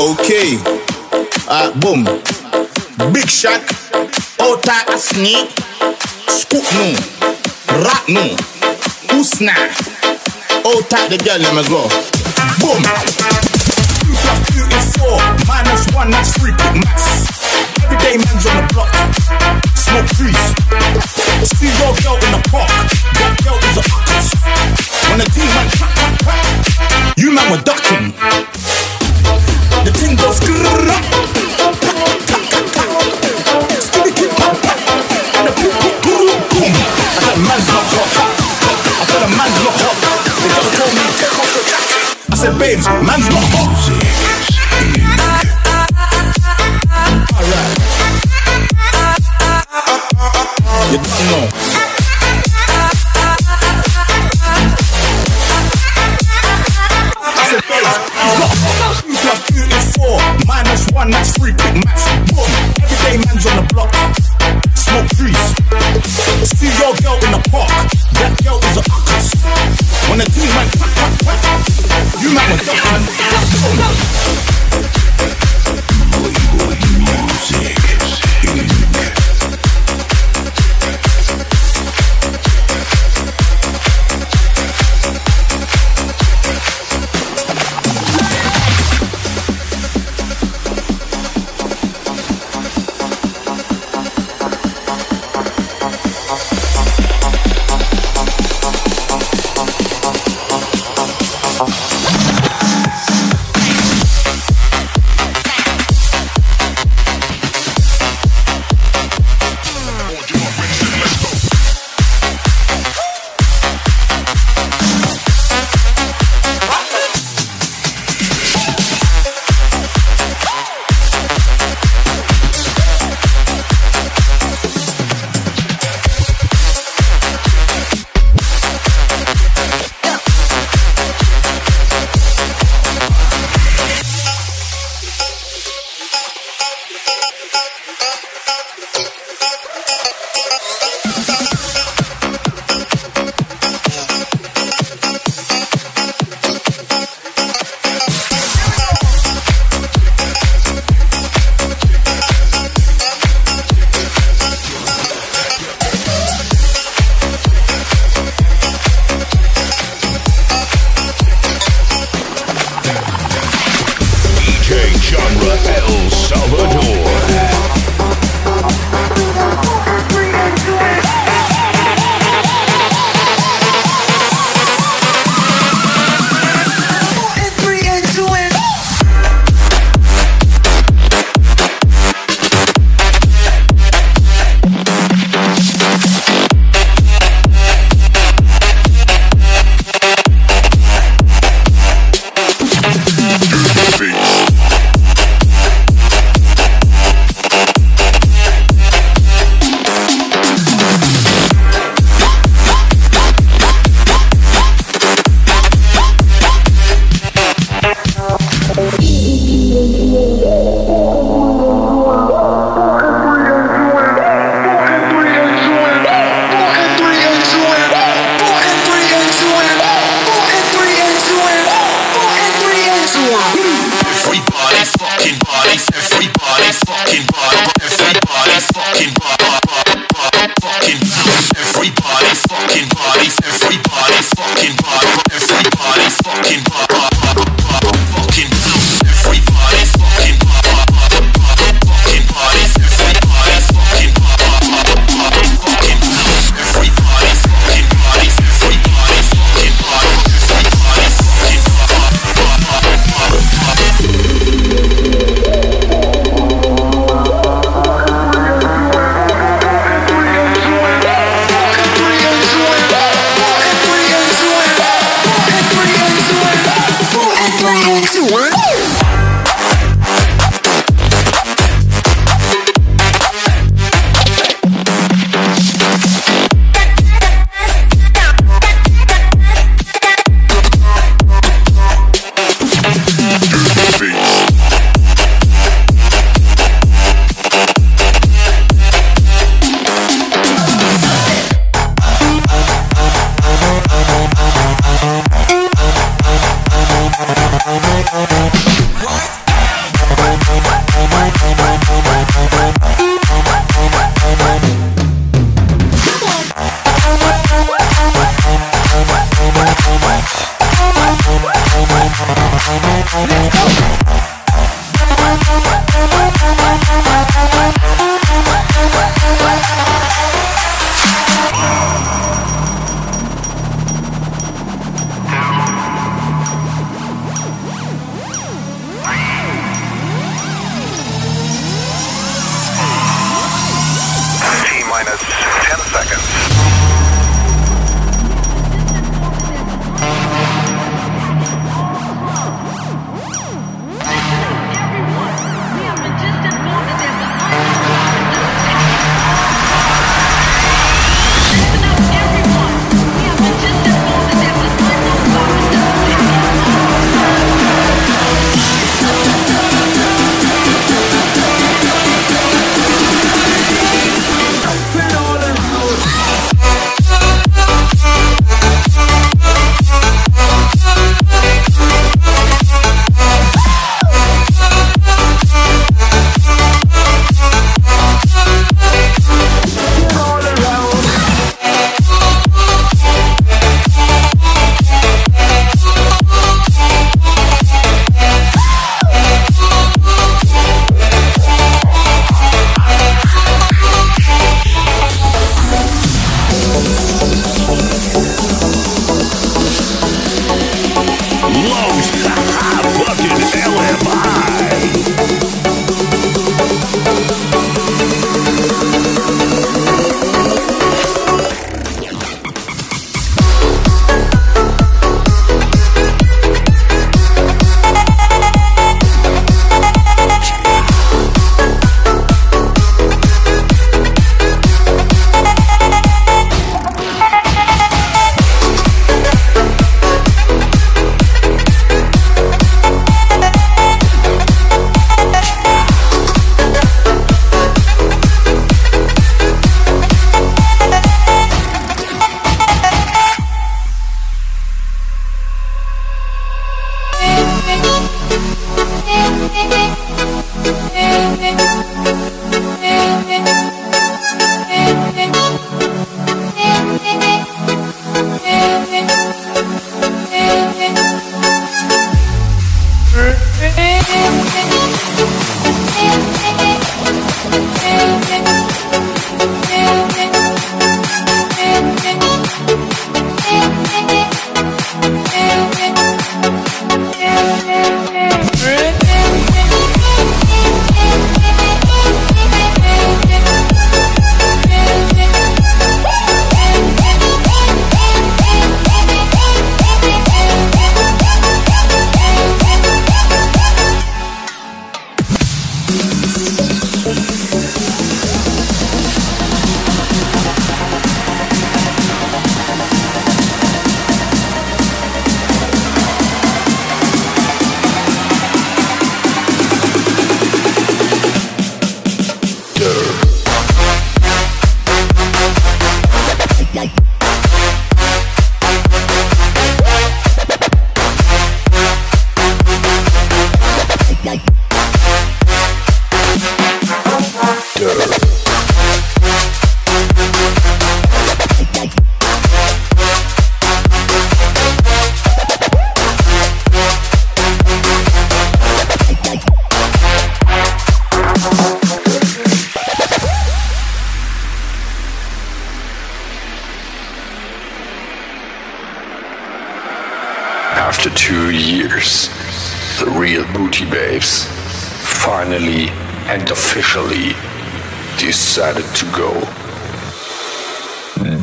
Okay. Uh, boom. Big shot. Ota a sneak. Scoop no. Rat no. Usna. Ota the girl them as well. Boom. Two plus two is four. Minus one, that's three. Quick maths. Everyday man's on the block. Smoke trees. See your girl in the park. That girl is a octopus. When the team went clap, clap, clap, you man were ducking. The thing goes pop pop. And the boom boom boom boom. Man's not hot. I a man's hot. They tell me. I said babes, man's not hot. Alright. You don't know. One, that's three. Maths. Boom. Everyday man's on the block. Smoke trees. See your girl in the park.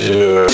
Yeah.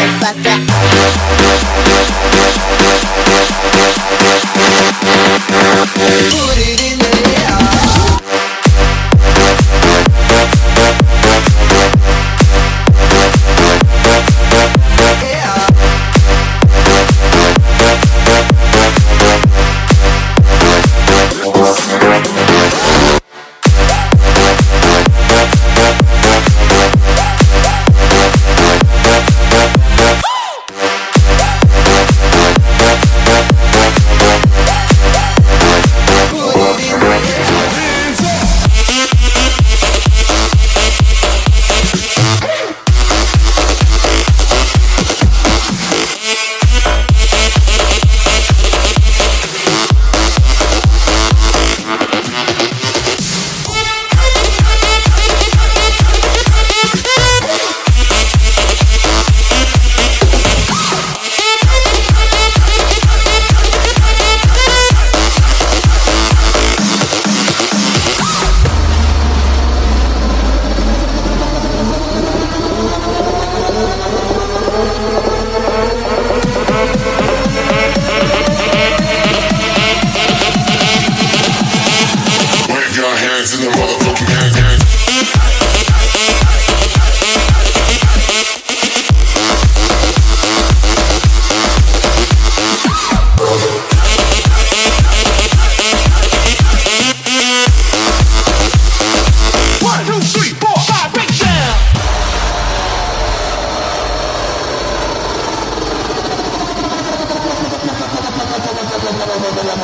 motherfucker.